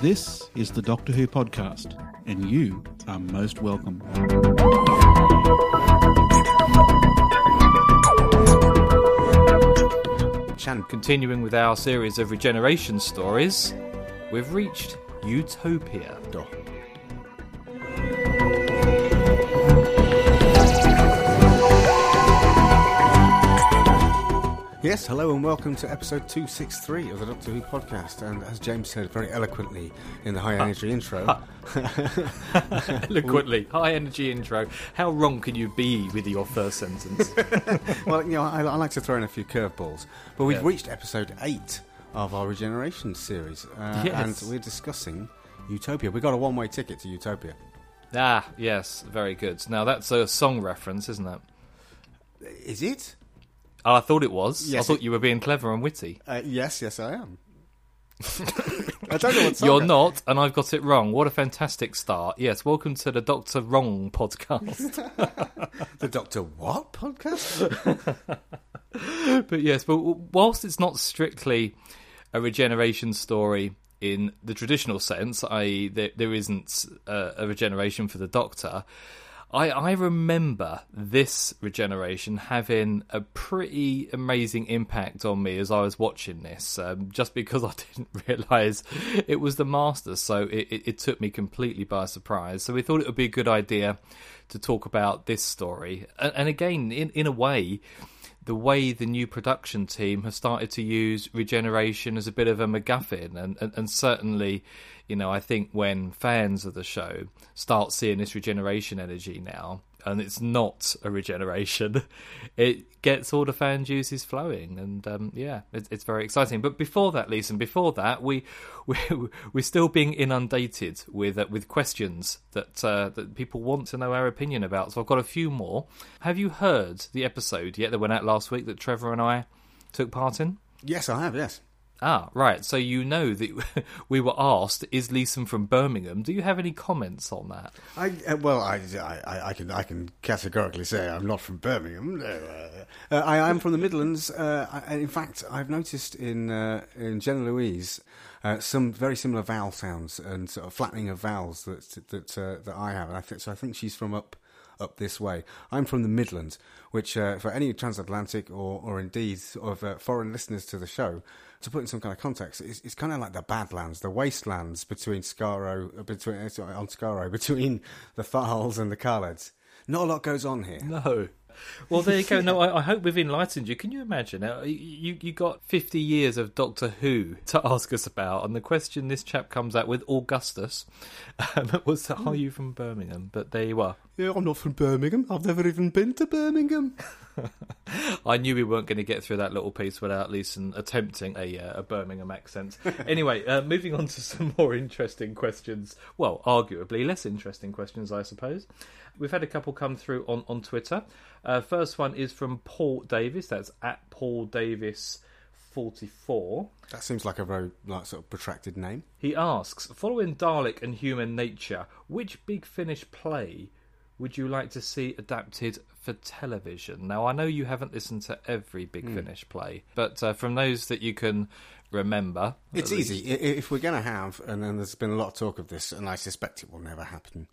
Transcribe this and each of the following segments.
This is the Doctor Who podcast, and you are most welcome. And continuing with our series of regeneration stories, we've reached Utopia. Yes, hello and welcome to episode 263 of the Doctor Who podcast. And as James said very eloquently in the high energy intro, Eloquently, high energy intro. How wrong can you be with your first sentence? well, you know, I, I like to throw in a few curveballs. But we've Yeah. reached episode 8 of our regeneration series, uh, Yes. and we're discussing Utopia. We got a one way ticket to Utopia. ah, yes, very good. Now that's a song reference, isn't it? Is it? Oh, I thought it was. I thought it- you were being clever and witty. Uh, yes, yes, I am. I don't know what You're not, and I've got it wrong. What a fantastic start. Yes, welcome to the Doctor Wrong podcast. The Doctor What podcast? but yes, but whilst it's not strictly a regeneration story in the traditional sense, i.e., there, there isn't a, a regeneration for the Doctor. I, I remember this regeneration having a pretty amazing impact on me as I was watching this, um, just because I didn't realise it was the Master, so it, it, it took me completely by surprise. So we thought it would be a good idea to talk about this story. And, and again, in, in a way, the way the new production team has started to use regeneration as a bit of a MacGuffin, and, and, and certainly, you know, I think when fans of the show start seeing this regeneration energy now, and it's not a regeneration, it gets all the fan juices flowing, and um, yeah, it's, it's very exciting. But before that, Leeson, before that, we we we're still being inundated with uh, with questions that uh, that people want to know our opinion about. So I've got a few more. Have you heard the episode yet that went out last week that Trevor and I took part in? yes, I have, yes. Ah, right. So you know that we were asked, "Is Leeson from Birmingham?" Do you have any comments on that? I uh, well, I, I, I can I can categorically say I'm not from Birmingham. Uh, uh, I am from the Midlands. Uh, in fact, I've noticed in uh, in Jenna Louise some very similar vowel sounds and sort of flattening of vowels that that that I have. And I think so. I think she's from up up this way. I'm from the Midlands, which for any transatlantic or or indeed sort of foreign listeners to the show. To put in some kind of context, it's, it's kind of like the Badlands, the wastelands between Skaro, uh, between sorry, on Skaro, between the Thals and the Kaleds. Not a lot goes on here. No. Well, there you go. No, I, I hope we've enlightened you. Can you imagine? Uh, you you got fifty years of Doctor Who to ask us about, and the question this chap comes out with Augustus um, was, "Are you from Birmingham?" But there you are. Yeah, I'm not from Birmingham. I've never even been to Birmingham. I knew we weren't going to get through that little piece without Leeson attempting a, uh, a Birmingham accent. anyway, uh, moving on to some more interesting questions. Well, arguably less interesting questions, I suppose. We've had a couple come through on, on Twitter. Uh, first one is from Paul Davis. That's at Paul Davis. 44. That seems like a very like sort of protracted name. He asks, following Dalek and Human Nature, which Big Finish play would you like to see adapted for television? Now, I know you haven't listened to every Big Hmm. Finish play, but uh, from those that you can remember, It's easy. If we're going to have, and then there's been a lot of talk of this, and I suspect it will never happen,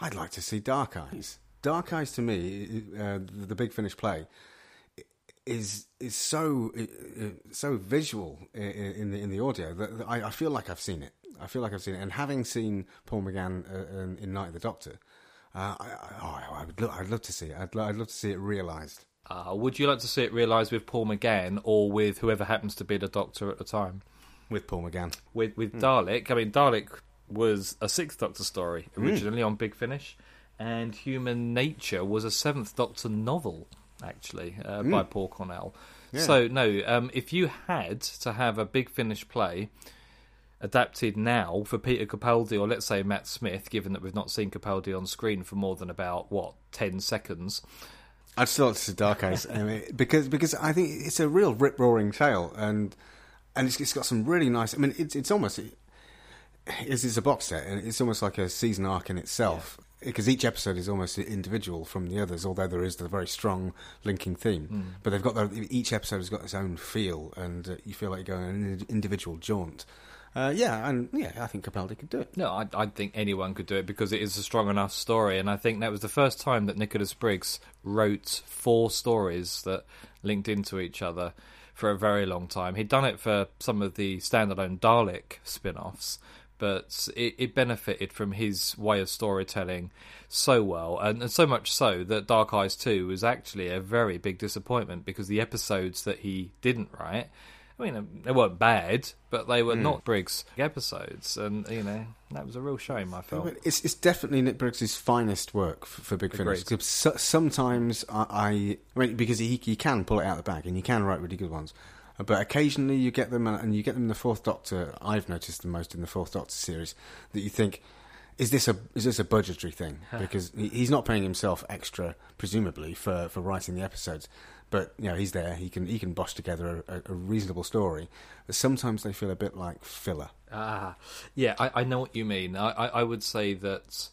I'd like to see Dark Eyes. Dark Eyes to me, uh, the Big Finish play, is is so uh, uh, so visual in the in the audio that I, I feel like I've seen it. I feel like I've seen it, and having seen Paul McGann uh, in, Night of the Doctor, uh, I, I, oh, I would lo- I'd love to see it. I'd, lo- I'd love to see it realised. Uh, would you like to see it realised with Paul McGann or with whoever happens to be the Doctor at the time? With Paul McGann, With with Hmm. Dalek, I mean Dalek was a Sixth Doctor story originally on Big Finish, and Human Nature was a Seventh Doctor novel actually uh, by Paul Cornell. Hmm. Yeah. So no, um, if you had to have a Big Finish play adapted now for Peter Capaldi or let's say Matt Smith, given that we've not seen Capaldi on screen for more than about what ten seconds. I'd still like to see Dark Eyes mean, because because I think it's a real rip roaring tale and and it's, it's got some really nice. I mean, it's it's almost it's, it's a box set and it's almost like a season arc in itself because each episode is almost individual from the others. Although there is the very strong linking theme, but they've got their, each episode has got its own feel and uh, you feel like you're going on an individual jaunt. Uh, yeah, and yeah, I think Capaldi could do it. No, I, I think anyone could do it because it is a strong enough story, and I think that was the first time that Nicholas Briggs wrote four stories that linked into each other for a very long time. He'd done it for some of the standalone Dalek spin-offs, but it, it benefited from his way of storytelling so well, and, and so much so that Dark Eyes 2 was actually a very big disappointment because the episodes that he didn't write I mean, they weren't bad, but they were hmm. not Briggs episodes, and you know that was a real shame. I felt. It's, it's definitely Nick Briggs' finest work for, for Big Finish. Sometimes I, I, I mean, because he, he can pull it out of the bag and he can write really good ones. But occasionally you get them, and you get them in the Fourth Doctor. I've noticed the most in the Fourth Doctor series that you think, is this a is this a budgetary thing? Because he's not paying himself extra, presumably, for, for writing the episodes. But you know he's there. He can he can bosh together a, a reasonable story. But sometimes they feel a bit like filler. Ah, yeah, I, I know what you mean. I, I, I would say that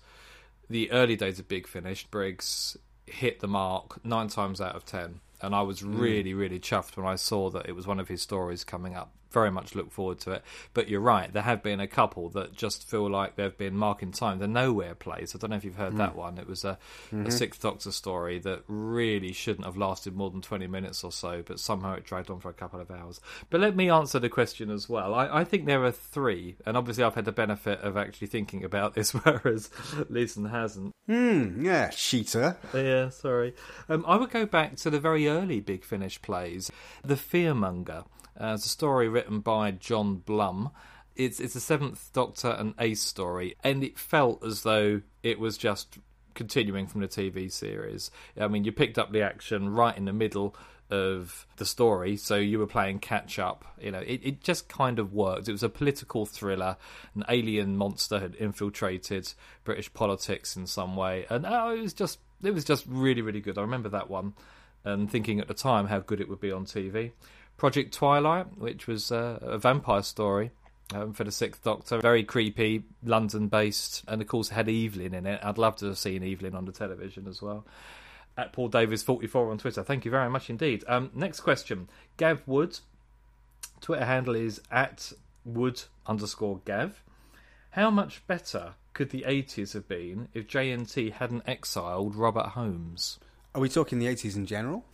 the early days of Big Finish, Briggs hit the mark nine times out of ten, and I was hmm. really, really chuffed when I saw that it was one of his stories coming up. Very much look forward to it. But you're right, there have been a couple that just feel like they've been marking time. The Nowhere Place. I don't know if you've heard that one. It was a, a Sixth Doctor story that really shouldn't have lasted more than 20 minutes or so, but somehow it dragged on for a couple of hours. But let me answer the question as well. I, I think there are three, and obviously I've had the benefit of actually thinking about this, whereas Leeson hasn't. Hmm. Yeah. Cheater. Yeah, sorry. Um, I would go back to the very early Big Finish plays. The Fearmonger. Uh, it's a story written by John Blum. It's it's a Seventh Doctor and Ace story, and it felt as though it was just continuing from the TV series. I mean, you picked up the action right in the middle of the story, so you were playing catch up. You know, it, it just kind of worked. It was a political thriller. An alien monster had infiltrated British politics in some way, and oh, it was just it was just really really good. I remember that one, and thinking at the time how good it would be on TV. Project Twilight, which was uh, a vampire story. Um, for the Sixth Doctor, very creepy, London-based, and of course had Evelyn in it. I'd love to have seen Evelyn on the television as well at Paul Davis forty four on Twitter. Thank you very much indeed. Um, next question, Gav Wood. Twitter handle is at Wood underscore Gav. How much better could the eighties have been if JNT hadn't exiled Robert Holmes? Are we talking the eighties in general?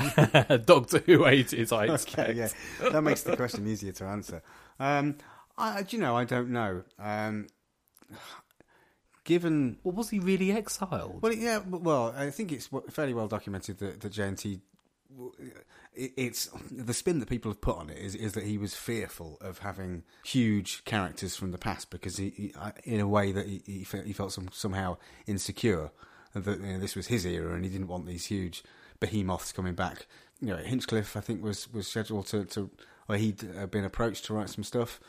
Doctor Who eighties, I expect. Okay, yeah, that makes the question easier to answer. Um, I, do you know, I don't know. Um, given, Well, was he really exiled? well, yeah, well, I think it's fairly well documented that, that JNT. It's the spin that people have put on it is, is that he was fearful of having huge characters from the past because he, he in a way that he, he felt, he felt some, somehow insecure that you know, this was his era and he didn't want these huge behemoths coming back. You know, Hinchcliffe I think was was scheduled to, to or he'd uh, been approached to write some stuff,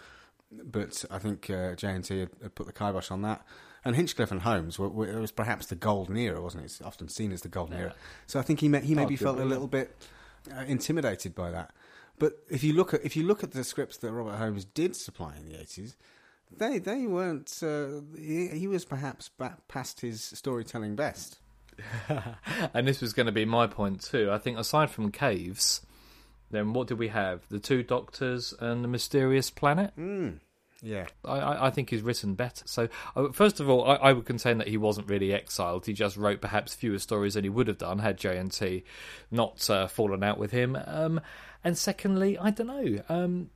but I think uh, JNT had, had put the kibosh on that. And Hinchcliffe and Holmes were, were, it was perhaps the golden era, wasn't it? It's often seen as the golden era. So I think he may, he maybe felt a little bit uh, intimidated by that. But if you look at if you look at the scripts that Robert Holmes did supply in the eighties, they they weren't. Uh, he, he was perhaps past his storytelling best. and this was going to be my point too. I think aside from caves, then what did we have? The two doctors and the mysterious planet. Yeah, I, I, I think he's written better. So, uh, first of all, I, I would contend that he wasn't really exiled. He just wrote perhaps fewer stories than he would have done had JNT not uh, fallen out with him. Um, and secondly, I don't know. Um,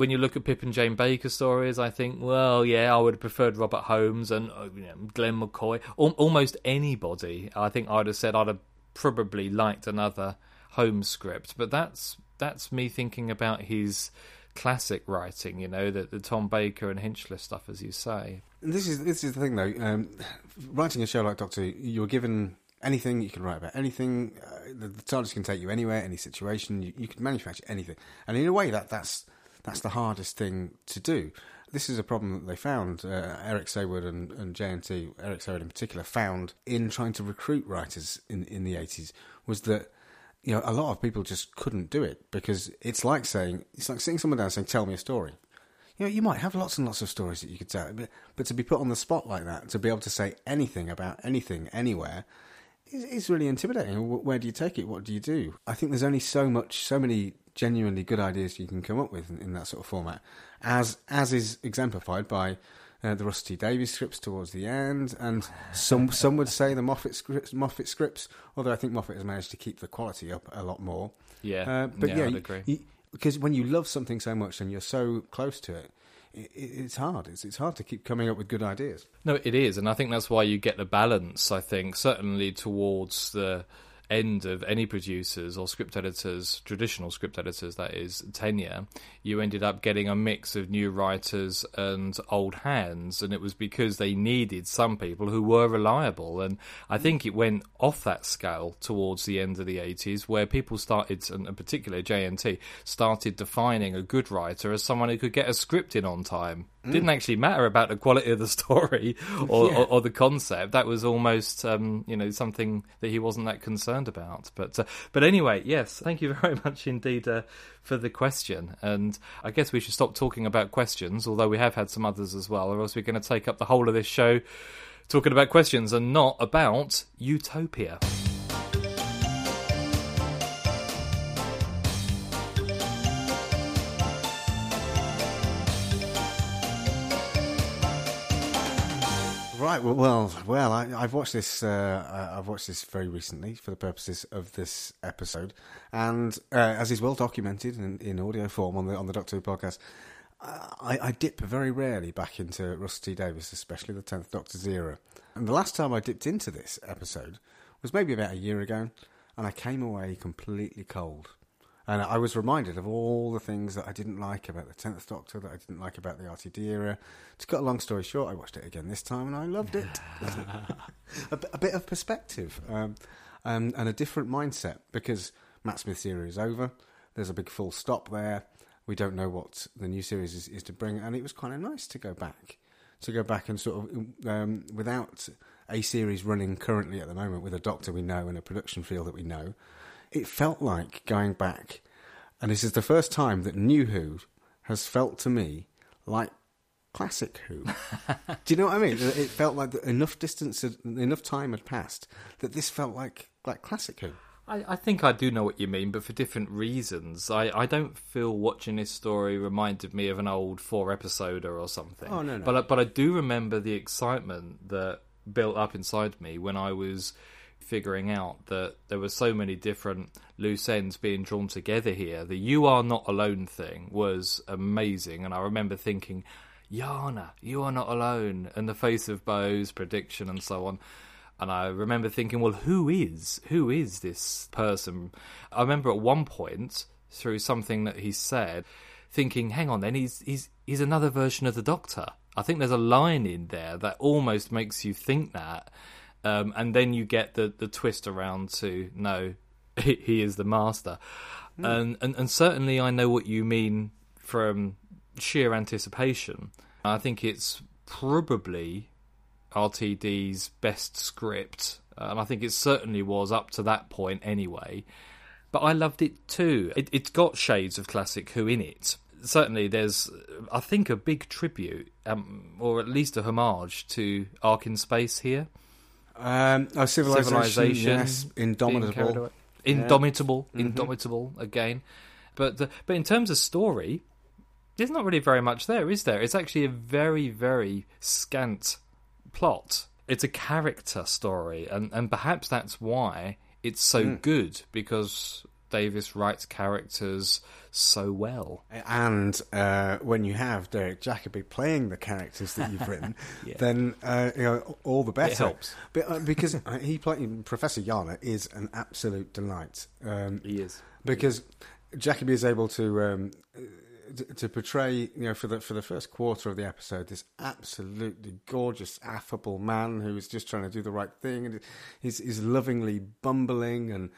when you look at Pip and Jane Baker stories, I think, well, yeah, I would have preferred Robert Holmes and uh, you know, Glen McCoy. Al- almost anybody. I think I'd have said I'd have probably liked another Holmes script, but that's that's me thinking about his classic writing. You know, the, the Tom Baker and Hinchcliffe stuff, as you say. This is this is the thing though. Um, writing a show like Doctor, you're given anything you can write about anything. Uh, the, the TARDIS can take you anywhere, any situation. You, you can manufacture anything, and in a way, that that's that's the hardest thing to do. This is a problem that they found. Uh, Eric Saward and, and JNT, Eric Saward in particular, found in trying to recruit writers in in the eighties was that you know a lot of people just couldn't do it because it's like saying it's like sitting someone down saying, "Tell me a story." You know, you might have lots and lots of stories that you could tell, but, but to be put on the spot like that, to be able to say anything about anything anywhere, is, is really intimidating. Where do you take it? What do you do? I think there's only so much, so many genuinely good ideas you can come up with in, in that sort of format, as as is exemplified by uh, the Rusty Davies scripts towards the end, and some some would say the Moffat scripts, Moffat scripts. Although I think Moffat has managed to keep the quality up a lot more. Yeah, Uh, but yeah, yeah, I'd you- agree. you- because when you love something so much and you're so close to it, it, it it's hard. It's it's hard to keep coming up with good ideas. No, it is, and I think that's why you get the balance. I think certainly towards the end of any producers or script editors, traditional script editors, that is tenure, you ended up getting a mix of new writers and old hands, and it was because they needed some people who were reliable. And I mm. think it went off that scale towards the end of the eighties, where people started, and in particular JNT, started defining a good writer as someone who could get a script in on time. Didn't actually matter about the quality of the story or, Yeah. or, or the concept. That was almost, um, you know, something that he wasn't that concerned about. But, uh, but anyway, yes, thank you very much indeed uh, for the question. And I guess we should stop talking about questions, although we have had some others as well, or else we're going to take up the whole of this show talking about questions and not about utopia. Right. Well, well, well I, I've watched this. Uh, I- I've watched this very recently for the purposes of this episode, and uh, as is well documented in, in audio form on the on the Doctor Who podcast, uh, I, I dip very rarely back into Rusty Davies, especially the Tenth Doctor's era. And the last time I dipped into this episode was maybe about a year ago, and I came away completely cold. And I was reminded of all the things that I didn't like about the Tenth Doctor, that I didn't like about the RTD era. To cut a long story short, I watched it again this time, and I loved it. a, b- a bit of perspective um, um, and a different mindset because Matt Smith's era is over. There's a big full stop there. We don't know what the new series is, is to bring, and it was kind of nice to go back, to go back and sort of um, without a series running currently at the moment with a Doctor we know and a production feel that we know. It felt like going back, and this is the first time that New Who has felt to me like classic Who. Do you know what I mean? It felt like enough distance, had, enough time had passed that this felt like like classic Who. I, I think I do know what you mean, but for different reasons. I, I don't feel watching this story reminded me of an old four episoder or something. Oh, no, no. But but I do remember the excitement that built up inside me when I was figuring out that there were so many different loose ends being drawn together here. The "You Are Not Alone" thing was amazing, and I remember thinking. Yana, you are not alone, and the face of Boe's prediction and so on. And I remember thinking, well, who is who is this person? I remember at one point through something that he said, thinking, hang on, then he's he's he's another version of the Doctor. I think there's a line in there that almost makes you think that, um, and then you get the the twist around to no, he, he is the Master, and, and and certainly I know what you mean from sheer anticipation. I think it's probably RTD's best script, and I think it certainly was up to that point anyway. But I loved it too. It, it's got shades of classic Who in it. Certainly, there's, I think, a big tribute, um, or at least a homage to Ark in Space here. Um, oh, civilization, Civilization, yes, carried indomitable. away. Indomitable, indomitable again. But the, but in terms of story, there's not really very much there, is there? It's actually a very very scant plot. It's a character story, and and perhaps that's why it's so good because Davies writes characters so well. And uh, when you have Derek Jacobi playing the characters that you've written, then uh, you know all the better. helps. But, uh, because uh, he played Professor Yana is an absolute delight. Um, He is. because Jacobi is able to um, to, to portray, you know, for the for the first quarter of the episode, this absolutely gorgeous, affable man who is just trying to do the right thing, and he's, he's lovingly bumbling, and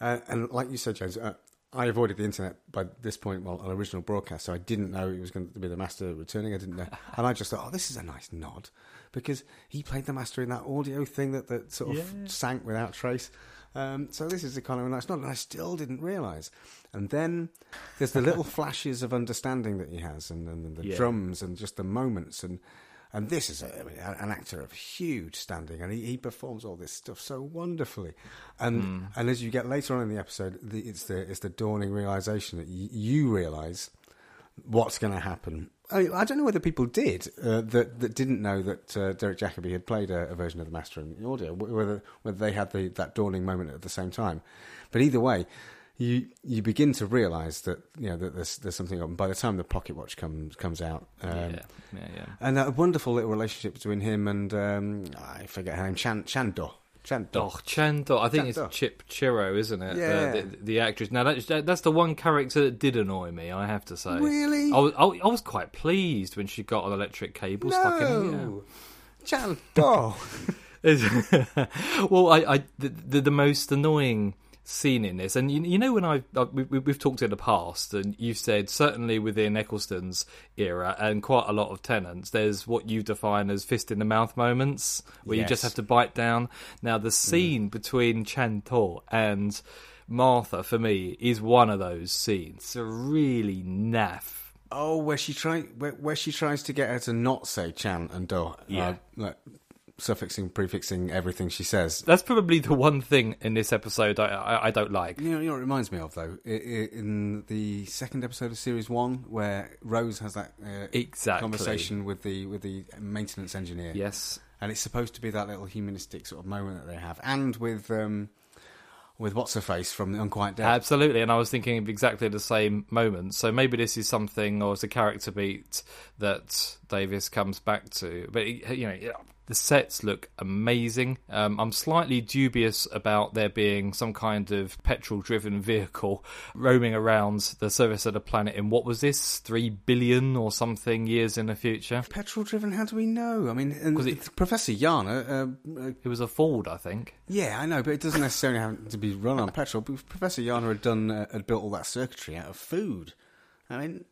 uh, and like you said, James. Uh, I avoided the internet by this point, well, on original broadcast, so I didn't know it was going to be the master returning. I didn't know, and I just thought, oh, this is a nice nod because he played the master in that audio thing that, that sort of sank without trace. Um, so this is a kind of a nice nod, and I still didn't realise. And then there's the little flashes of understanding that he has, and, and the Yeah. drums, and just the moments, and And this is a, I mean, an actor of huge standing, and he, he performs all this stuff so wonderfully. And Hmm. and as you get later on in the episode, the, it's the it's the dawning realization that y- you realize what's going to happen. I, I don't know whether people did uh, that that didn't know that uh, Derek Jacobi had played a, a version of the Master in the audio, whether whether they had the, that dawning moment at the same time. But either way, you you begin to realise that you know that there's there's something on. By the time the pocket watch comes comes out, um, yeah, yeah, yeah. and a wonderful little relationship between him and um, I forget her name, Chan Chando. Chando. Oh, Chandor. I think Chandor. it's Chip Chiro, isn't it? Yeah. Uh, the, the actress. Now, that's, that's the one character that did annoy me, I have to say. Really? I was, I, was quite pleased when she got an electric cable stuck in her. No, Chando. well, I, I the, the, the most annoying scene in this, and you, you know when uh, we, we- we've talked in the past, and you've said certainly within Eccleston's era and quite a lot of Tennant's, there's what you define as fist in the mouth moments where you just have to bite down. Now the scene between Chantor and Martha for me is one of those scenes. It's a really naff. Oh, where she try where, where she tries to get her to not say Chan and Do. Yeah. Uh, like suffixing, prefixing everything she says. That's probably the one thing in this episode I, I, I don't like. You know, you know what it reminds me of though, I- I- in the second episode of series one, where Rose has that uh, Exactly. conversation with the with the maintenance engineer. Yes. and it's supposed to be that little humanistic sort of moment that they have, and with um, with what's her face from the Unquiet Dead. Absolutely, and I was thinking of exactly the same moment. So maybe this is something, or it's a character beat that Davies comes back to. But you know, the sets look amazing. Um, I'm slightly dubious about there being some kind of petrol-driven vehicle roaming around the surface of the planet in what was this three billion or something years in the future. Petrol driven? How do we know? I mean, and it- Professor Yana. Uh, uh, It was a Ford, I think. yeah, I know, but it doesn't necessarily have to be run on petrol. But Professor Yana had done uh, had built all that circuitry out of food. I mean,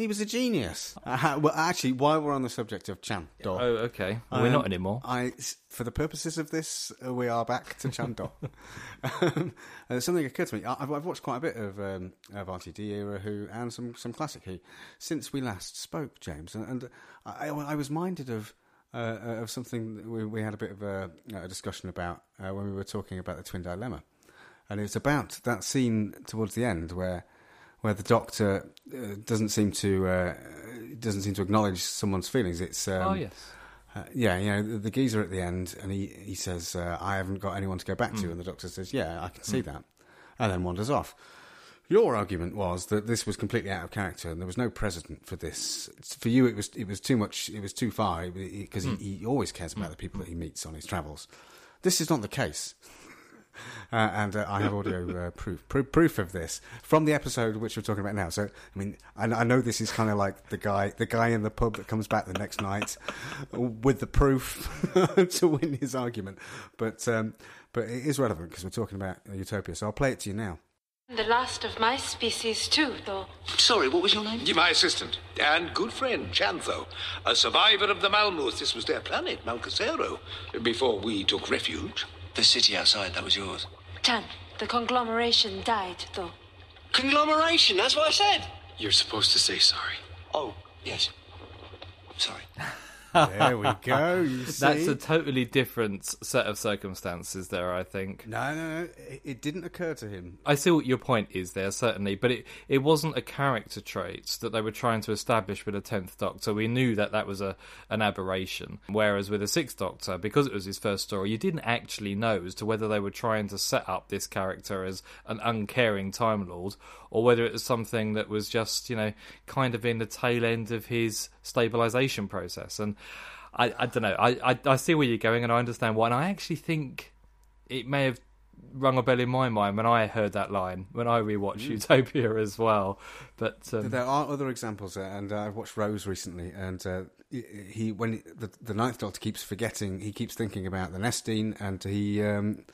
he was a genius. Uh, well, actually, while we're on the subject of Chan Do, Oh, okay. Well, we're Um, not anymore. I, for the purposes of this, uh, we are back to Chandor. um, uh, something occurred to me. I- I've, I've watched quite a bit of um, of RTD era Who and some some classic Who since we last spoke, James, and, and I, I was minded of. Uh, of something we, we had a bit of a, a discussion about uh, when we were talking about the twin dilemma, and it's about that scene towards the end where where the doctor uh, doesn't seem to uh, doesn't seem to acknowledge someone's feelings. It's um, oh yes. uh, yeah, you know, the, the geezer at the end, and he, he says, uh, I haven't got anyone to go back to. And the doctor says, Yeah, I can see that. And then wanders off. Your argument was that this was completely out of character and there was no precedent for this. For you, it was it was too much, it was too far because he, he always cares about the people that he meets on his travels. This is not the case. Uh, and uh, I have audio uh, proof, proof proof of this from the episode which we're talking about now. So, I mean, I, I know this is kind of like the guy, the guy in the pub that comes back the next night with the proof to win his argument, but um, but it is relevant because we're talking about utopia. So I'll play it to you now. The last of my species, too, though. Sorry, what was your name? My assistant and good friend, Chantho, a survivor of the Malmooth. This was their planet, Malcassairo, before we took refuge. The city outside, that was yours. Chan, the conglomeration died, though. Conglomeration, that's what I said. You're supposed to say sorry. Oh, yes. Sorry. There we go. You see? That's a totally different set of circumstances there, I think. no, no, no. It, didn't occur to him. I see what your point is there, certainly, but it, it wasn't a character trait that they were trying to establish with the Tenth Doctor. We knew that that was a an aberration. Whereas with the Sixth Doctor, because it was his first story, you didn't actually know as to whether they were trying to set up this character as an uncaring Time Lord or whether it was something that was just, you know, kind of in the tail end of his stabilization process. And I, I don't know. I, I, I see where you're going and I understand why. And I actually think it may have rung a bell in my mind when I heard that line when I rewatched Utopia as well. But um, There are other examples, uh, and uh, I've watched Rose recently, and uh, he- he when the, the Ninth Doctor keeps forgetting, he keeps thinking about the Nestene, and he um,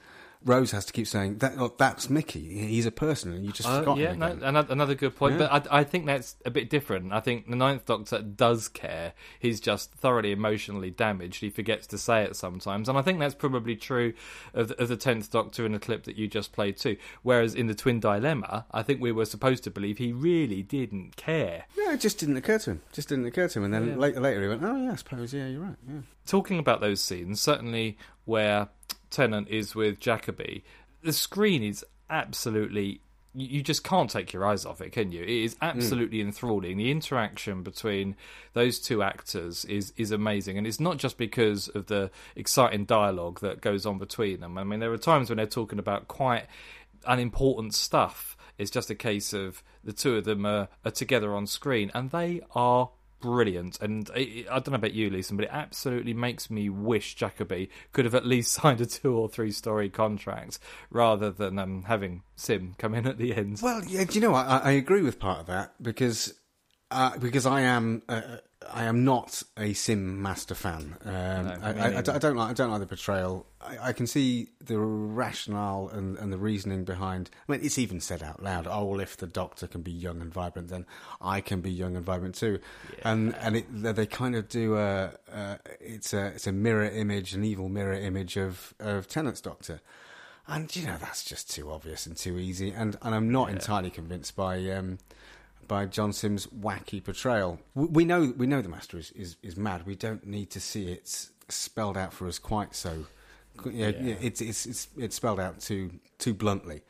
Rose has to keep saying that. Oh, that's Mickey. He's a person, and you just Uh, forgot yeah, no, another, another good point. Yeah. But I, I think that's a bit different. I think the Ninth Doctor does care. He's just thoroughly emotionally damaged. He forgets to say it sometimes, and I think that's probably true of the, of the Tenth Doctor in the clip that you just played too. Whereas in the Twin Dilemma, I think we were supposed to believe he really didn't care. Yeah, it just didn't occur to him. Just didn't occur to him, and then Yeah. later, later he went, "Oh yeah, I suppose. Yeah, you're right. Yeah." talking about those scenes, certainly where Tennant is with Jacobi, the screen is absolutely. You just can't take your eyes off it, can you? It is hmm. absolutely enthralling. The interaction between those two actors is is amazing, and it's not just because of the exciting dialogue that goes on between them. I mean, there are times when they're talking about quite unimportant stuff. It's just a case of the two of them are, are together on screen, and they are brilliant. And it, I don't know about you, Leeson, but it absolutely makes me wish Jacobi could have at least signed a two or three story contract rather than um, having Simm come in at the end. Well, yeah. Do you know what? I, I agree with part of that because uh, because I am uh, I am not a Simm Master fan. Um, I, I, I. I don't like I don't like the portrayal. I, I can see the rationale and, and the reasoning behind. I mean, it's even said out loud. Oh, well, if the Doctor can be young and vibrant, then I can be young and vibrant too. And and it, they kind of do a uh, it's a it's a mirror image, an evil mirror image of of Tennant's Doctor. And you know that's just too obvious and too easy, and, and I'm not entirely convinced by um, by John Simm's wacky portrayal. We, know we know the Master is, is, is mad. We don't need to see it spelled out for us quite so. You know, It's it's it's it's spelled out too too bluntly.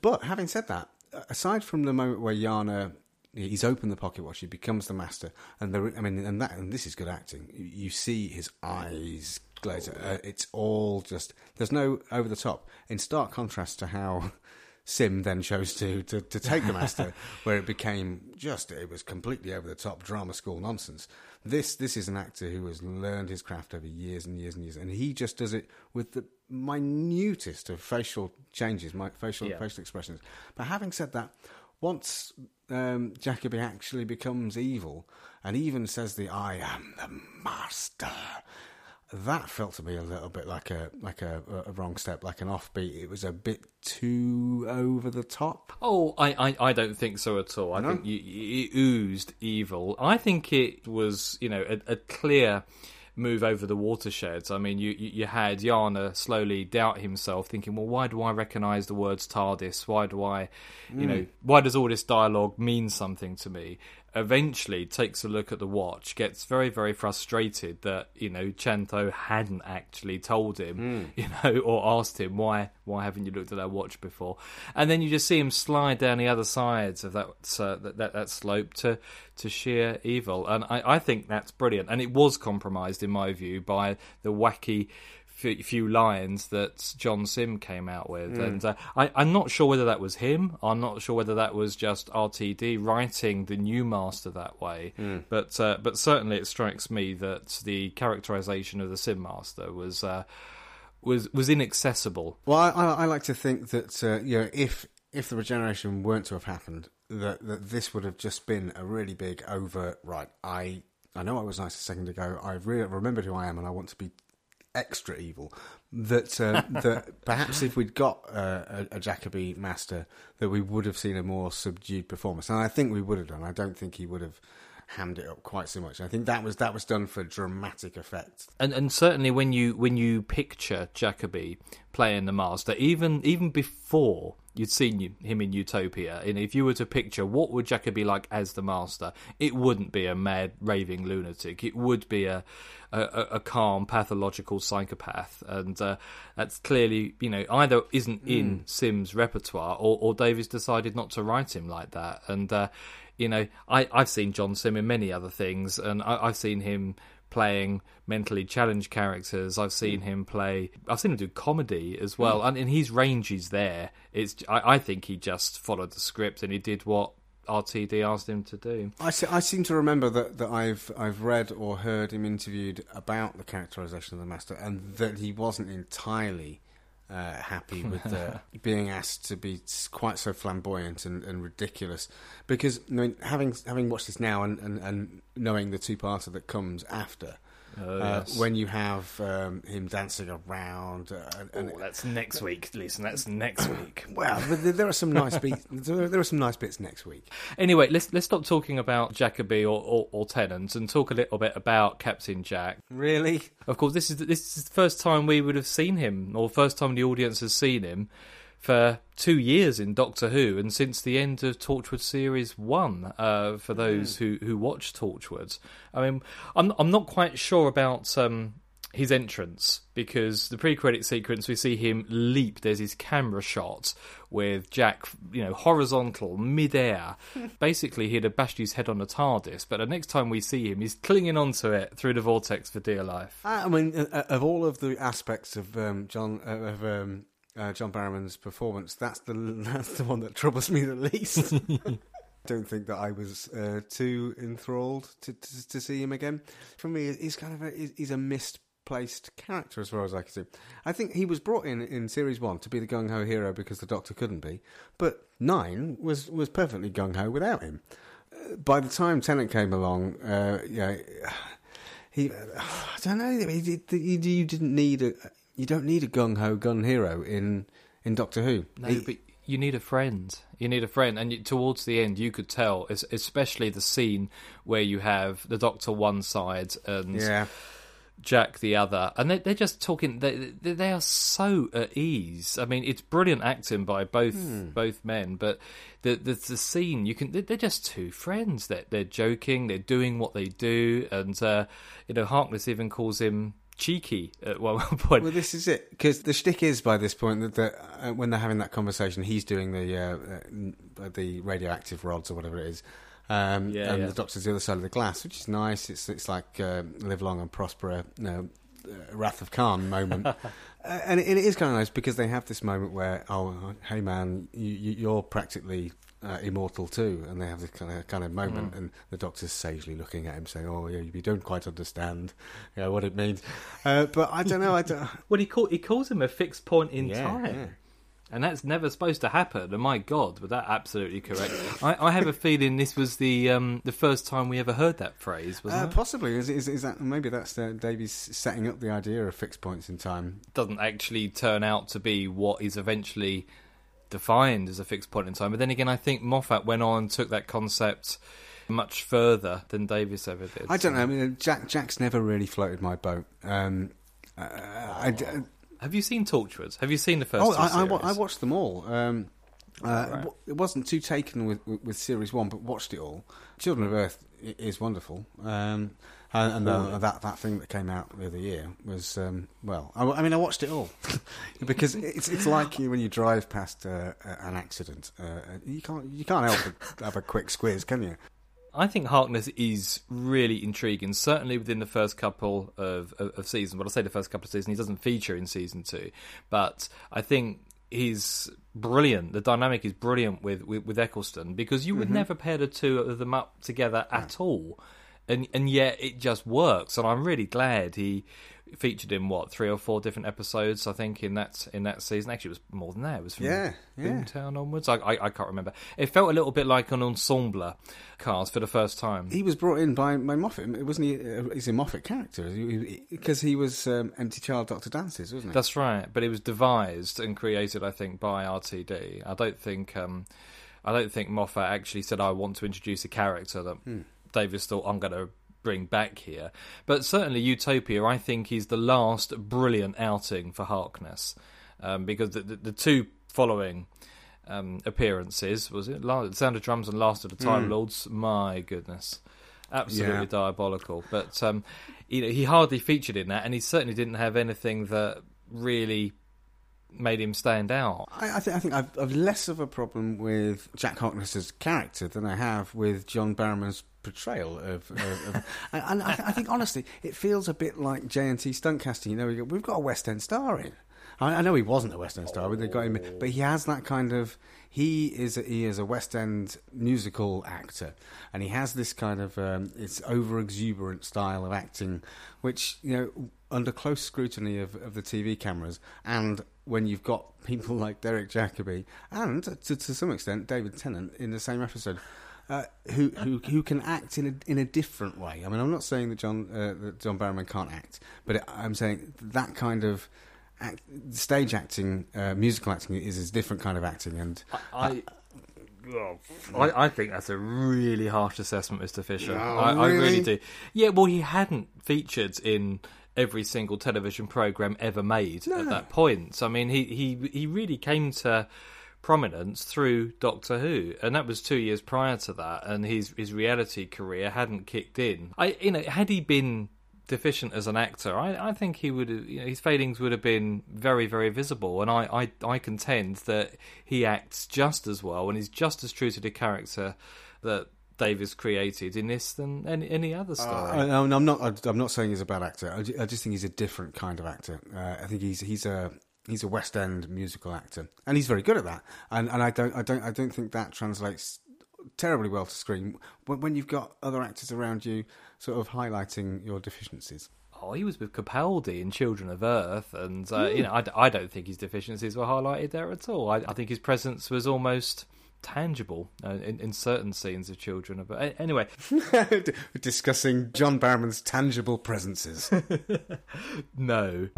But having said that, aside from the moment where Yana he's opened the pocket watch, he becomes the Master, and the I mean, and that and this is good acting. You- see his eyes glaze. Uh, it's all just there's no over the top. In stark contrast to how Simm then chose to, to, to take the master, where it became just it was completely over the top drama school nonsense. This this is an actor who has learned his craft over years and years and years, and he just does it with the minutest of facial changes, my facial Yeah. facial expressions. But having said that, once um, Jacobi actually becomes evil and even says the "I am the master," that felt to me a little bit like a like a, a wrong step, like an offbeat. It was a bit too over the top. Oh, I, I, I don't think so at all. I think you, you, it oozed evil. I think it was, you know, a, a clear move over the watersheds. I mean, you, you you had Yana slowly doubt himself, thinking, well, why do I recognise the words TARDIS? Why do I, you mm. know, why does all this dialogue mean something to me? Eventually, takes a look at the watch, gets very, very frustrated that you know Chantho hadn't actually told him, you know, or asked him why why haven't you looked at that watch before? And then you just see him slide down the other sides of that uh, that, that that slope to to sheer evil, and I, I think that's brilliant. And it was compromised, in my view, by the wacky few lines that John Simm came out with, and uh, I, I'm not sure whether that was him. I'm not sure whether that was just RTD writing the new master that way. But uh, but certainly it strikes me that the characterization of the Simm master was. Uh, was was inaccessible. Well, I, I, I like to think that uh, you know if if the regeneration weren't to have happened, that that this would have just been a really big overt. Right, I I know I was nice a second ago. I've re- remembered who I am, and I want to be extra evil. That uh, that perhaps if we'd got uh, a, a Jacobi master, that we would have seen a more subdued performance, and I think we would have done. I don't think he would have hammed it up quite so much. I think that was that was done for dramatic effect. And and certainly when you when you picture Jacobi playing the master, even even before you'd seen him in Utopia, and if you were to picture what would Jacobi be like as the master, it wouldn't be a mad raving lunatic. It would be a a, a- calm pathological psychopath, and uh, that's clearly you know either isn't in Simm's repertoire, or or Davies decided not to write him like that, and. Uh, you know, I, I've seen John Simm in many other things, and I, I've seen him playing mentally challenged characters. I've seen mm. him play. I've seen him do comedy as mm. well, and, and his range is there. It's. I, I think he just followed the script and he did what RTD asked him to do. I, se- I seem to remember that, that I've I've read or heard him interviewed about the characterization of the master, and that he wasn't entirely uh, happy with uh, being asked to be quite so flamboyant and, and ridiculous. Because I mean, having having watched this now and, and, and knowing the two parter that comes after, Oh, uh, yes. when you have um, him dancing around. Uh, and, and- Oh, that's next week, listen. That's next week. well, there, there are some nice beats. There there are some nice bits next week. Anyway, let's let's stop talking about Jacobi or, or, or Tennant and talk a little bit about Captain Jack. Really? Of course, this is this is the first time we would have seen him, or first time the audience has seen him for two years in Doctor Who, and since the end of Torchwood series one. Uh, for those who who watch Torchwood, I mean, I'm I'm not quite sure about. Um, his entrance because the pre-credit sequence we see him leap there's his camera shot with jack you know horizontal mid-air basically he'd have bashed his head on a tardis but the next time we see him he's clinging onto it through the vortex for dear life I mean, uh, of all of the aspects of um, John uh, of um, uh, John Barrowman's performance, that's the that's the one that troubles me the least. Don't think that I was uh, too enthralled to, to to see him again. For me, he's kind of a, he's- a misplaced character as far as I can see. I think he was brought in in series one to be the gung ho hero because the Doctor couldn't be, but nine was was perfectly gung ho without him. Uh, by the time Tennant came along, uh, yeah. He, I don't know. he- he- you didn't need a, you don't need a gung ho gun hero in in Doctor Who. No, He- but you need a friend. You need a friend, and you, towards the end, you could tell, especially the scene where you have the Doctor one side and yeah, Jack the other, and they, they're just talking. They, they they are so at ease. I mean, it's brilliant acting by both both men, but the, the the scene you can. They're just two friends. They're they're joking. They're doing what they do, and uh, you know, Harkness even calls him cheeky at one point. well, this is it because the shtick is by this point that the, uh, when they're having that conversation, he's doing the uh, uh, the radioactive rods or whatever it is. Um, Yeah, and yeah. the doctor's the other side of the glass, which is nice. It's it's like uh, live long and prosper, you know, uh, Wrath of Khan moment. Uh, and it, it is kind of nice because they have this moment where, oh, hey man, you, you, you're practically uh, immortal too, and they have this kind of kind of moment, and the doctor's sagely looking at him, saying, "Oh, yeah, you don't quite understand, you know, what it means." Uh, but I don't know. I don't. Well, he call, he calls him a fixed point in Yeah, time. yeah. And that's never supposed to happen. And my God, was that absolutely correct? I, I have a feeling this was the um, the first time we ever heard that phrase, wasn't Uh, it? possibly is, is, is that maybe that's uh, Davies setting up the idea of fixed points in time. Doesn't actually turn out to be what is eventually defined as a fixed point in time. But then again, I think Moffat went on and took that concept much further than Davies ever did. I don't know. I mean, Jack Jack's never really floated my boat. Um, uh, I, d- Have you seen Torchwood? Have you seen the first oh, I, I. I watched them all. Um, uh, Right. It wasn't too taken with, with, with series one, but watched it all. Children of Earth is wonderful, um, and, and uh, that that thing that came out the other year was um, well. I, I mean, I watched it all because it's it's like you when you drive past uh, an accident. Uh, you can't you can't help but have a quick squiz, can you? I think Harkness is really intriguing, certainly within the first couple of, of, of seasons. Well, I say the first couple of seasons, he doesn't feature in season two, but I think he's brilliant. The dynamic is brilliant with, with, with Eccleston because you would never pair the two of them up together at all. And and yet it just works, and I'm really glad he featured in what three or four different episodes. I think in that in that season. Actually, it was more than that. It was from Yeah, yeah. Boomtown onwards. I, I I can't remember. It felt a little bit like an ensemble cast for the first time. He was brought in by, by Moffat. Wasn't he? Uh, he's a Moffat character because he was um, Empty Child Doctor Dances, wasn't he? That's right, but it was devised and created, I think, by RTD. I don't think, um, I don't think Moffat actually said, "I want to introduce a character that Davies thought I'm going to bring back here." But certainly, Utopia, I think, is the last brilliant outing for Harkness, um, because the, the, the two following. Um, appearances was it Sound of Drums and Last of the Time Lords? My goodness, absolutely Yeah. diabolical. But um, you know, he hardly featured in that, and he certainly didn't have anything that really made him stand out. I, I think I think I've, I've less of a problem with Jack Harkness's character than I have with John Barrowman's portrayal of. of, of and, and I, I think honestly, it feels a bit like J and T stunt casting. You know, we've got a West End star in. I, I know he wasn't a West End star, but they got him. But he has that kind of. He is a, he is a West End musical actor, and he has this kind of um, it's over exuberant style of acting, which you know under close scrutiny of, of the TV cameras, and when you've got people like Derek Jacobi and to, to some extent David Tennant in the same episode, uh, who who who can act in a in a different way. I mean, I'm not saying that John uh, that John Barrowman can't act, but it, I'm saying that kind of act, stage acting, uh, musical acting is a different kind of acting, and I, I, I think that's a really harsh assessment, Mr. Fisher. Oh, I, I really really? do. Yeah, well, he hadn't featured in every single television program ever made at that point. So, I mean, he, he he really came to prominence through Doctor Who, and that was two years prior to that, and his his reality career hadn't kicked in. I, you know, had he been deficient as an actor, I, I think he would have, you know, his failings would have been very, very visible. And I, I, I contend that he acts just as well and is just as true to the character that Davies created in this than any, any other story. I, I'm I'm not. I'm not saying he's a bad actor. I I just think he's a different kind of actor. Uh, I think he's he's a he's a West End musical actor, and he's very good at that. And and I don't I don't I don't think that translates terribly well to screen when, when you've got other actors around you, sort of highlighting your deficiencies. Oh, he was with Capaldi in Children of Earth, and uh, you know, I, I don't think his deficiencies were highlighted there at all. I, I think his presence was almost tangible uh, in, in certain scenes of Children of Earth. Anyway, Discussing John Barrowman's tangible presences. no.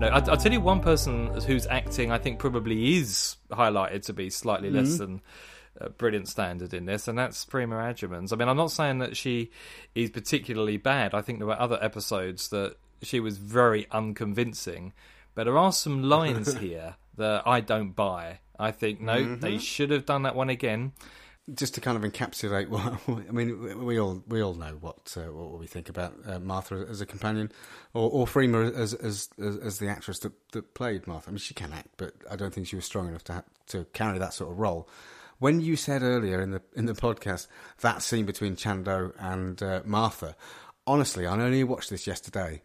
No, I, I'll tell you one person whose acting I think probably is highlighted to be slightly less than uh, brilliant standard in this, and that's Freema Agyeman. I mean, I'm not saying that she is particularly bad. I think there were other episodes that she was very unconvincing, but there are some lines here that I don't buy. I think no, they should have done that one again. Just to kind of encapsulate what I mean, we- all we all know what uh, what we think about uh, Martha as a companion, or, or Freema as, as as the actress that, that played Martha. I mean, she can act, but I don't think she was strong enough to ha- to carry that sort of role. When you said earlier in the in the podcast that scene between Chantho and uh, Martha, honestly, I only watched this yesterday.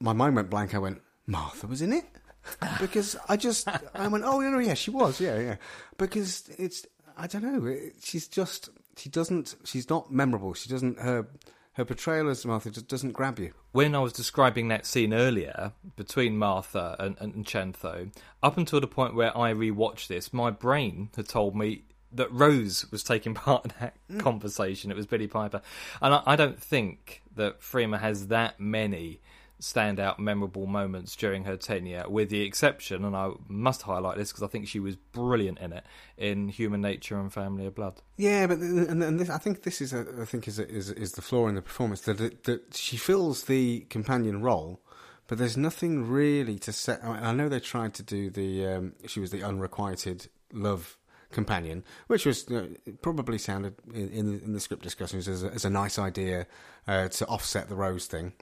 My mind went blank. I went, Martha was in it because I just I went, oh no, yeah, she was, yeah, yeah, because it's I don't know, she's just she doesn't she's not memorable. She doesn't her her portrayal as Martha just doesn't grab you. when I was describing that scene earlier between Martha and, and, Chantho, up until the point where I rewatched this, my brain had told me that Rose was taking part in that hmm. conversation. It was Billie Piper. And I, I don't think that Freema has that many standout memorable moments during her tenure, with the exception, and I must highlight this because I think she was brilliant in it, in Human Nature and Family of Blood. Yeah, but and, and this, I think this is a, I think is a, is is the flaw in the performance that it, that she fills the companion role, but there's nothing really to set. I, I know they tried to do the um, she was the unrequited love companion, which was you know, probably sounded in, in, in the script discussions as a, as a nice idea uh, to offset the Rose thing,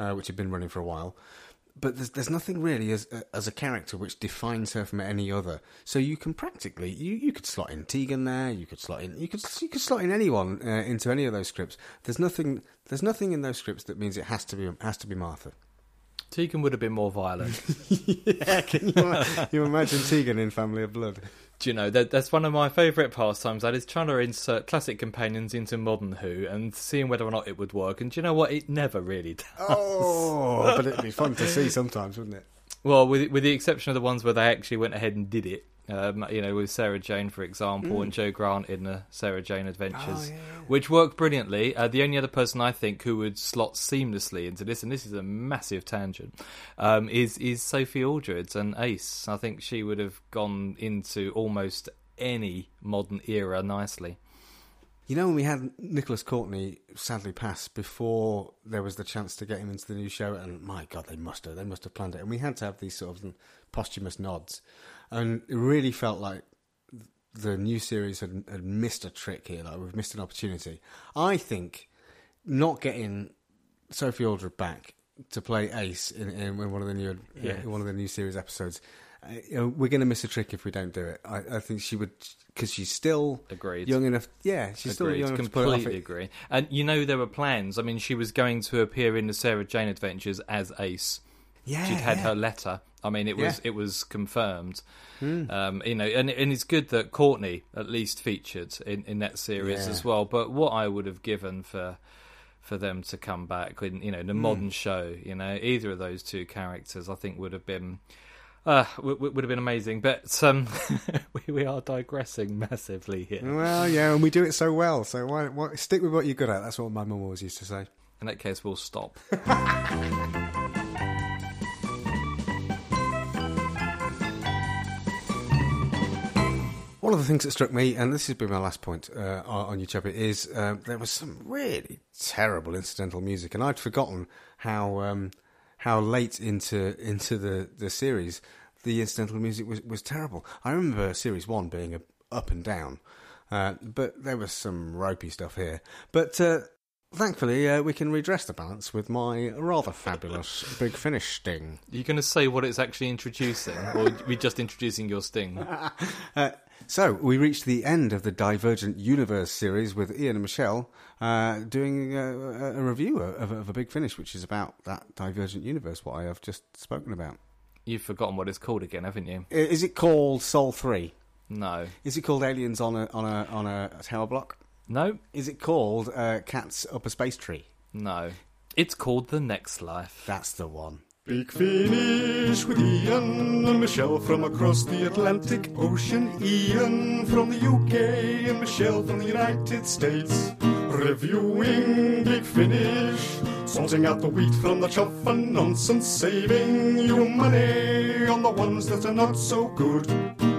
uh, which had been running for a while. But there's, there's nothing really as as a character which defines her from any other. So you can practically you, you could slot in Tegan there. You could slot in you could you could slot in anyone uh, into any of those scripts. There's nothing there's nothing in those scripts that means it has to be has to be Martha. Tegan would have been more violent. yeah, can you, you imagine Tegan in Family of Blood? Do you know that that's one of my favourite pastimes? That is trying to insert classic companions into modern Who and seeing whether or not it would work. And do you know what? It never really does. Oh, but it'd be fun to see sometimes, wouldn't it? Well, with with the exception of the ones where they actually went ahead and did it. Um, you know, with Sarah Jane, for example, and Jo Grant in the Sarah Jane Adventures, which worked brilliantly. Uh, the only other person I think who would slot seamlessly into this, and this is a massive tangent, um, is is Sophie Aldred and Ace. I think she would have gone into almost any modern era nicely. You know, when we had Nicholas Courtney sadly pass before there was the chance to get him into the new show, and my God, they must have, they must have planned it, and we had to have these sort of posthumous nods, and it really felt like the new series had, had missed a trick here, like we've missed an opportunity. I think not getting Sophie Aldred back to play Ace in, in one of the new Yeah. in one of the new series episodes. Uh, you know, we're going to miss a trick if we don't do it. I, I think she would because she's still Agreed. young enough. Yeah, she's still Agreed. young enough to pull it off. Completely agree. And you know there were plans. I mean, she was going to appear in the Sarah Jane Adventures as Ace. Yeah, She'd had yeah. her letter. I mean, it was Yeah. It was confirmed. Um, you know, and and it's good that Courtney at least featured in, in that series Yeah. as well. But what I would have given for for them to come back in you know the Hmm. modern show, you know, either of those two characters, I think would have been Uh, w- w- would have been amazing, but um, we, we are digressing massively here. Well, yeah, and we do it so well. So why, why stick with what you're good at? That's what my mum always used to say. In that case, we'll stop. One of the things that struck me, and this has been my last point uh, on Utopia, is um, there was some really terrible incidental music, and I'd forgotten how um, how late into into the, the series the incidental music was, was terrible. I remember series one being a, up and down, uh, but there was some ropey stuff here. But uh, thankfully, uh, we can redress the balance with my rather fabulous Big Finish sting. Are you going to say what it's actually introducing, or are we just introducing your sting? Uh, so we reached the end of the Divergent Universe series with Ian and Michele uh, doing a, a review of, of, a Big Finish, which is about that Divergent Universe, what I have just spoken about. You've forgotten what it's called again, haven't you? Is it called Soul Three? No. Is it called Aliens on a on a on a tower block? No. Is it called uh, Cats Up a Space Tree? No. It's called The Next Life. That's the one. Big finish with Ian and Michele from across the Atlantic Ocean. Ian from the UK and Michele from the United States. Reviewing Big Finish, sorting out the wheat from the chaff and nonsense, saving you money on the ones that are not so good.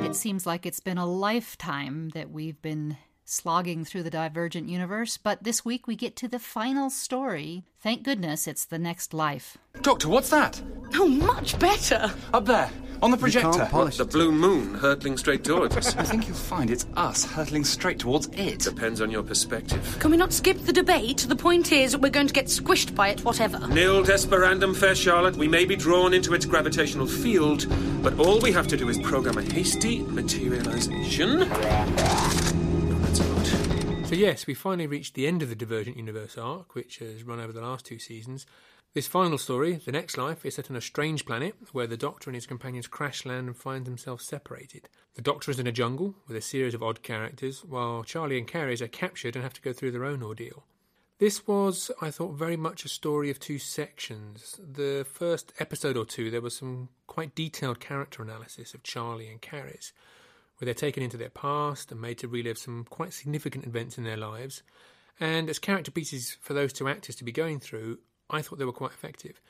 It seems like it's been a lifetime that we've been slogging through the Divergent universe, but this week we get to the final story. Thank goodness it's the next life. Doctor, what's that? Oh, much better. Up there, on the projector. polish The blue moon hurtling straight towards us. I think you'll find it's us hurtling straight towards it. Depends on your perspective. Can we not skip the debate? The point is, that we're going to get squished by it, whatever. Nil desperandum, fair Charlotte. We may be drawn into its gravitational field, but all we have to do is program a hasty materialization. So, yes, we finally reached the end of the Divergent Universe arc, which has run over the last two seasons. This final story, The Next Life, is set on a strange planet where the Doctor and his companions crash land and find themselves separated. The Doctor is in a jungle with a series of odd characters, while Charley and C'rizz are captured and have to go through their own ordeal. This was, I thought, very much a story of two sections. The first episode or two, there was some quite detailed character analysis of Charley and C'rizz, where they're taken into their past and made to relive some quite significant events in their lives. And as character pieces for those two actors to be going through, I thought they were quite effective.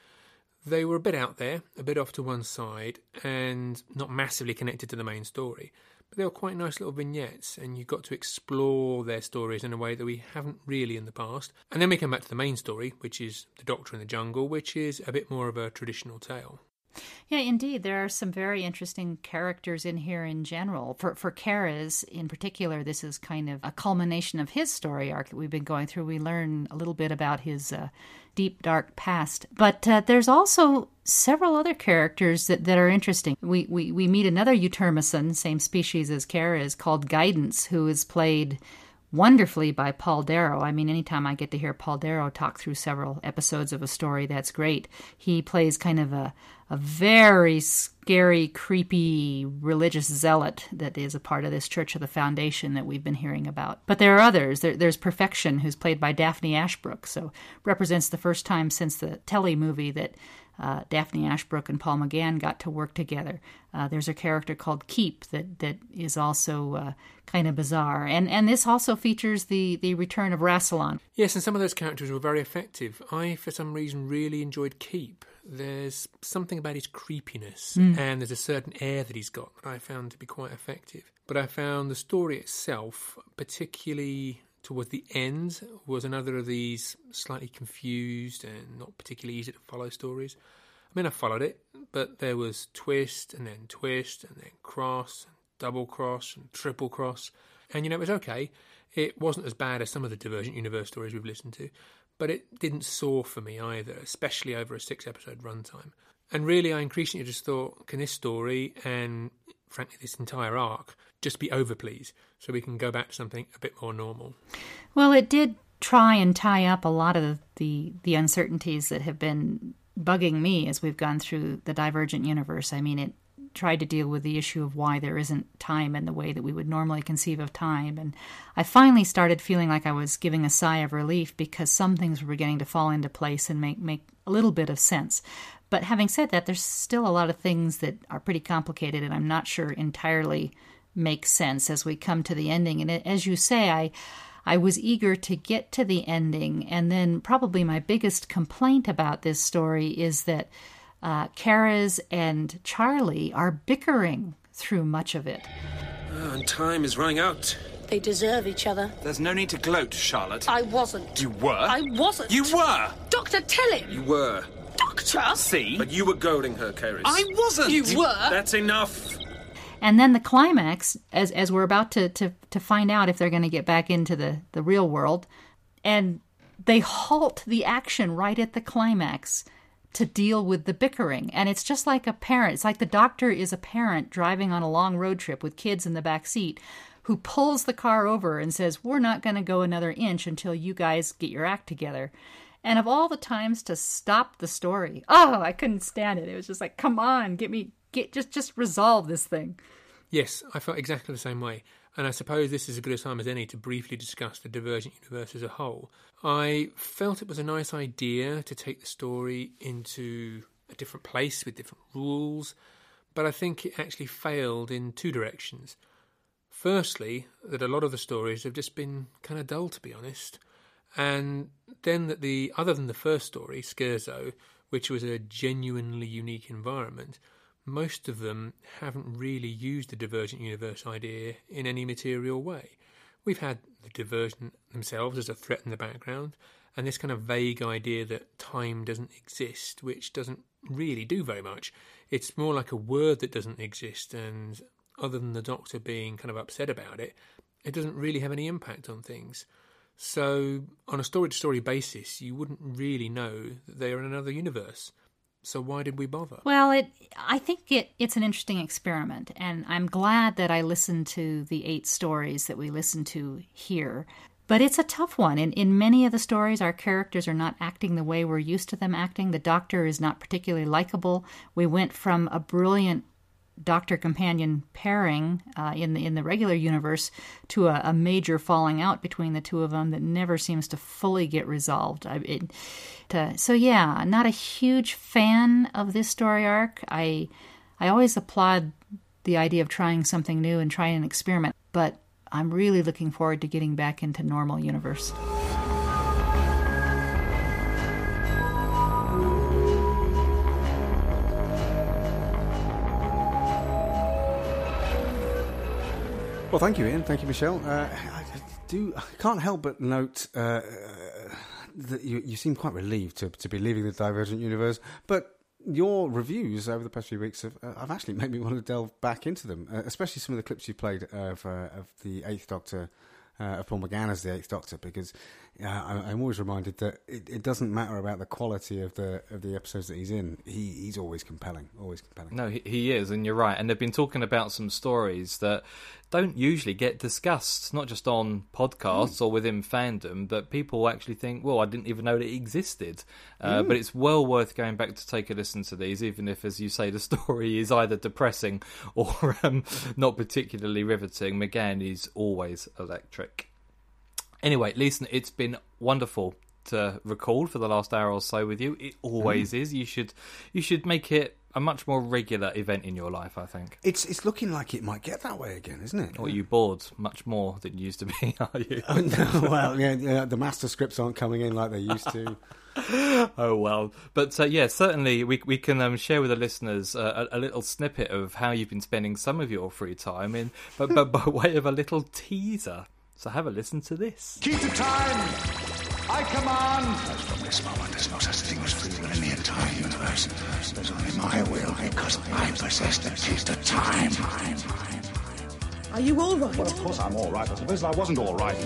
They were a bit out there, a bit off to one side, and not massively connected to the main story. But they were quite nice little vignettes, and you got to explore their stories in a way that we haven't really in the past. And then we come back to the main story, which is The Doctor in the Jungle, which is a bit more of a traditional tale. Yeah, indeed. There are some very interesting characters in here in general. For for C'rizz in particular, this is kind of a culmination of his story arc that we've been going through. We learn a little bit about his uh, deep, dark past. But uh, there's also several other characters that, that are interesting. We, we, we meet another Eutermesan, same species as C'rizz, called Guidance, who is played wonderfully by Paul Darrow. I mean, anytime I get to hear Paul Darrow talk through several episodes of a story, that's great. He plays kind of a, a very scary, creepy religious zealot that is a part of this Church of the Foundation that we've been hearing about. But there are others. There, there's Perfection, who's played by Daphne Ashbrook, so represents the first time since the Telly movie that uh, Daphne Ashbrook and Paul McGann got to work together. Uh, there's a character called Keep that that is also uh, kind of bizarre, and and this also features the the return of Rassilon. Yes, and some of those characters were very effective. I, for some reason, really enjoyed Keep. There's something about his creepiness, Mm. and there's a certain air that he's got that I found to be quite effective. But I found the story itself, particularly towards the end, was another of these slightly confused and not particularly easy to follow stories. I mean, I followed it, but there was twist and then twist and then cross and double cross and triple cross. And, you know, it was okay. It wasn't as bad as some of the Divergent Universe stories we've listened to, but it didn't soar for me either, especially over a six episode runtime. And really, I increasingly just thought, can this story and, frankly, this entire arc just be over, please, so we can go back to something a bit more normal? Well, it did try and tie up a lot of the the uncertainties that have been bugging me as we've gone through the Divergent universe. I mean, it tried to deal with the issue of why there isn't time in the way that we would normally conceive of time. And I finally started feeling like I was giving a sigh of relief because some things were beginning to fall into place and make, make a little bit of sense. But having said that, there's still a lot of things that are pretty complicated, and I'm not sure entirely make sense as we come to the ending. And as you say, I. I was eager to get to the ending, and then probably my biggest complaint about this story is that uh, Kara's and Charley are bickering through much of it. Ah, and time is running out. They deserve each other. There's no need to gloat, Charlotte. I wasn't. You were? I wasn't. You were! Doctor, tell him. You were. Doctor? See? But you were goading her, C'rizz. I wasn't! You were. That's enough. And then the climax, as as we're about to to, to find out if they're going to get back into the, the real world, and they halt the action right at the climax to deal with the bickering. And it's just like a parent. It's like the doctor is a parent driving on a long road trip with kids in the back seat who pulls the car over and says, We're not going to go another inch until you guys get your act together. And of all the times to stop the story, oh, I couldn't stand it. It was just like, come on, get me, get just just resolve this thing. Yes, I felt exactly the same way. And I suppose this is as good a time as any to briefly discuss the Divergent universe as a whole. I felt it was a nice idea to take the story into a different place with different rules, but I think it actually failed in two directions. Firstly, that a lot of the stories have just been kind of dull, to be honest. And then that the, other than the first story, Scherzo, which was a genuinely unique environment, most of them haven't really used the divergent universe idea in any material way. We've had the divergent themselves as a threat in the background, and this kind of vague idea that time doesn't exist, which doesn't really do very much. It's more like a word that doesn't exist, and other than the Doctor being kind of upset about it, it doesn't really have any impact on things. So, on a story to story basis, you wouldn't really know that they are in another universe. So why did we bother? Well, it I think it it's an interesting experiment and I'm glad that I listened to the eight stories that we listened to here. But it's a tough one. In in many of the stories our characters are not acting the way we're used to them acting. The doctor is not particularly likable. We went from a brilliant doctor companion pairing uh, in the in the regular universe to a, a, major falling out between the two of them that never seems to fully get resolved. I, it, to, so yeah, not a huge fan of this story arc. I I always applaud the idea of trying something new and trying an experiment, but I'm really looking forward to getting back into normal universe. Well, thank you, Ian. Thank you, Michele. Uh, I do I can't help but note uh, that you, you seem quite relieved to to be leaving the Divergent universe, but your reviews over the past few weeks have, uh, have actually made me want to delve back into them, uh, especially some of the clips you played of, uh, of the Eighth Doctor. Uh, of Paul McGann as the Eighth Doctor, because uh, I'm always reminded that it, it, doesn't matter about the quality of the of the episodes that he's in. He, he's always compelling, always compelling. No, he, he is, and you're right. And they've been talking about some stories that don't usually get discussed, not just on podcasts mm. or within fandom, but people actually think, well, I didn't even know that it existed. Uh, mm. But it's well worth going back to take a listen to these, even if, as you say, the story is either depressing or um, not particularly riveting. McGann is always electric. Anyway, listen, it's been wonderful to record for the last hour or so with you. It always mm. is. You should you should make it a much more regular event in your life, I think. It's it's looking like it might get that way again, isn't it? Or you bored much more than you used to be, are you? oh, no, well, yeah, yeah, the master scripts aren't coming in like they used to. oh well, but uh, yeah, certainly we we can um, share with the listeners uh, a, a, little snippet of how you've been spending some of your free time in, but but by way of a little teaser. So have a listen to this. Keep the time. I command. As from this moment, there's no such thing as free will in the entire universe. There's only my will because I possess the key to time. Are you all right? Well, of course I'm all right. I suppose I wasn't all right.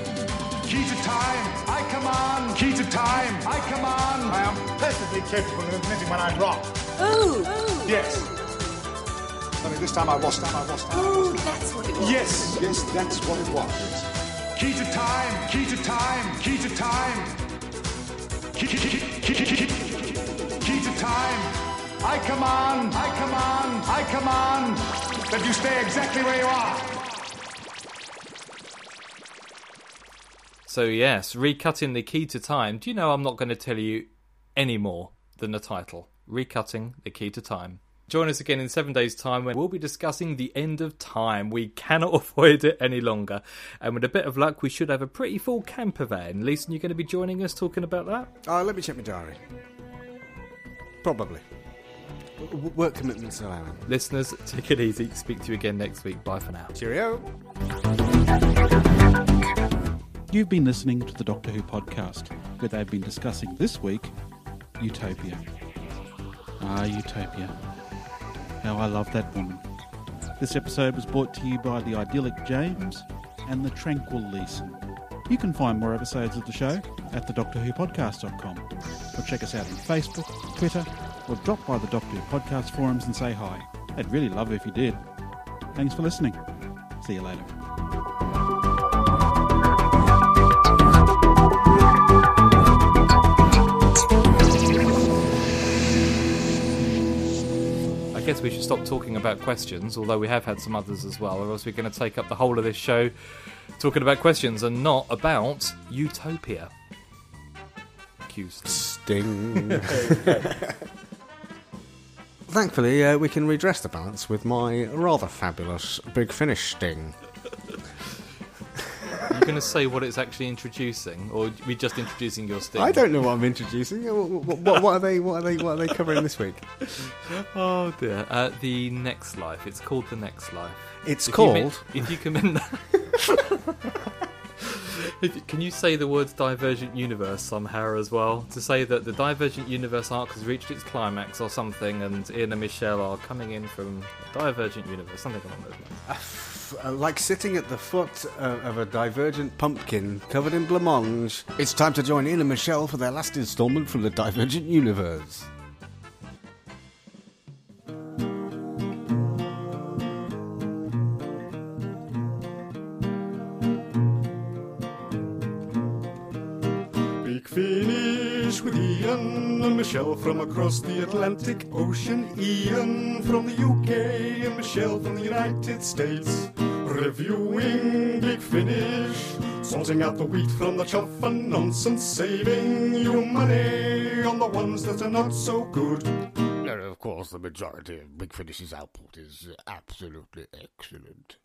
Key to time. I command. Key to time. I command. I am perfectly capable of admitting when I'm wrong. Oh. oh. Yes. mean, this time I was. Time I was. Time oh, that's what it was. Yes. Yes, that's what it was. Yes. Key to time, key to time, key to time. Key, key, key, key, key, key, to time. I command, I command, I command that you stay exactly where you are. So, yes, recutting the key to time. Do you know I'm not going to tell you any more than the title? Recutting the Key to Time. Join us again in seven days' time when we'll be discussing the end of time. We cannot avoid it any longer. And with a bit of luck, we should have a pretty full camper van. Leeson, you're going to be joining us talking about that? Uh, let me check my diary. Probably. W- work commitments allowing. Listeners, take it easy. Speak to you again next week. Bye for now. Cheerio. You've been listening to the Doctor Who podcast, where they've been discussing this week Utopia. Ah, Utopia. How I love that woman. This episode was brought to you by the idyllic James and the tranquil Leeson. You can find more episodes of the show at thedoctorwhopodcast.com or check us out on Facebook, Twitter, or drop by the Doctor Who podcast forums and say hi. I'd really love if you did. Thanks for listening. See you later. Guess we should stop talking about questions, although we have had some others as well, or else we're going to take up the whole of this show talking about questions and not about Utopia. Q Sting. Thankfully, uh, we can redress the balance with my rather fabulous Big Finish sting. You going to say what it's actually introducing, or are we just introducing your sting? I don't know what I'm introducing. What, what, what are they? What are they? What are they covering this week? Oh dear. Uh, the Next Life. It's called The Next Life. It's If called. you. If you- Can you say the words Divergent Universe somehow as well? To say that the Divergent Universe arc has reached its climax or something, and Ian and Michele are coming in from Divergent Universe, something along those lines. Uh, like sitting at the foot uh, of a divergent pumpkin covered in blancmange. It's time to join Ian and Michele for their last instalment from the Divergent Universe. Big finish with Ian and Michele from across the Atlantic Ocean. Ian from the UK and Michele from the United States. Reviewing Big Finish, sorting out the wheat from the chaff and nonsense, saving you money on the ones that are not so good. And of course, the majority of Big Finish's output is absolutely excellent.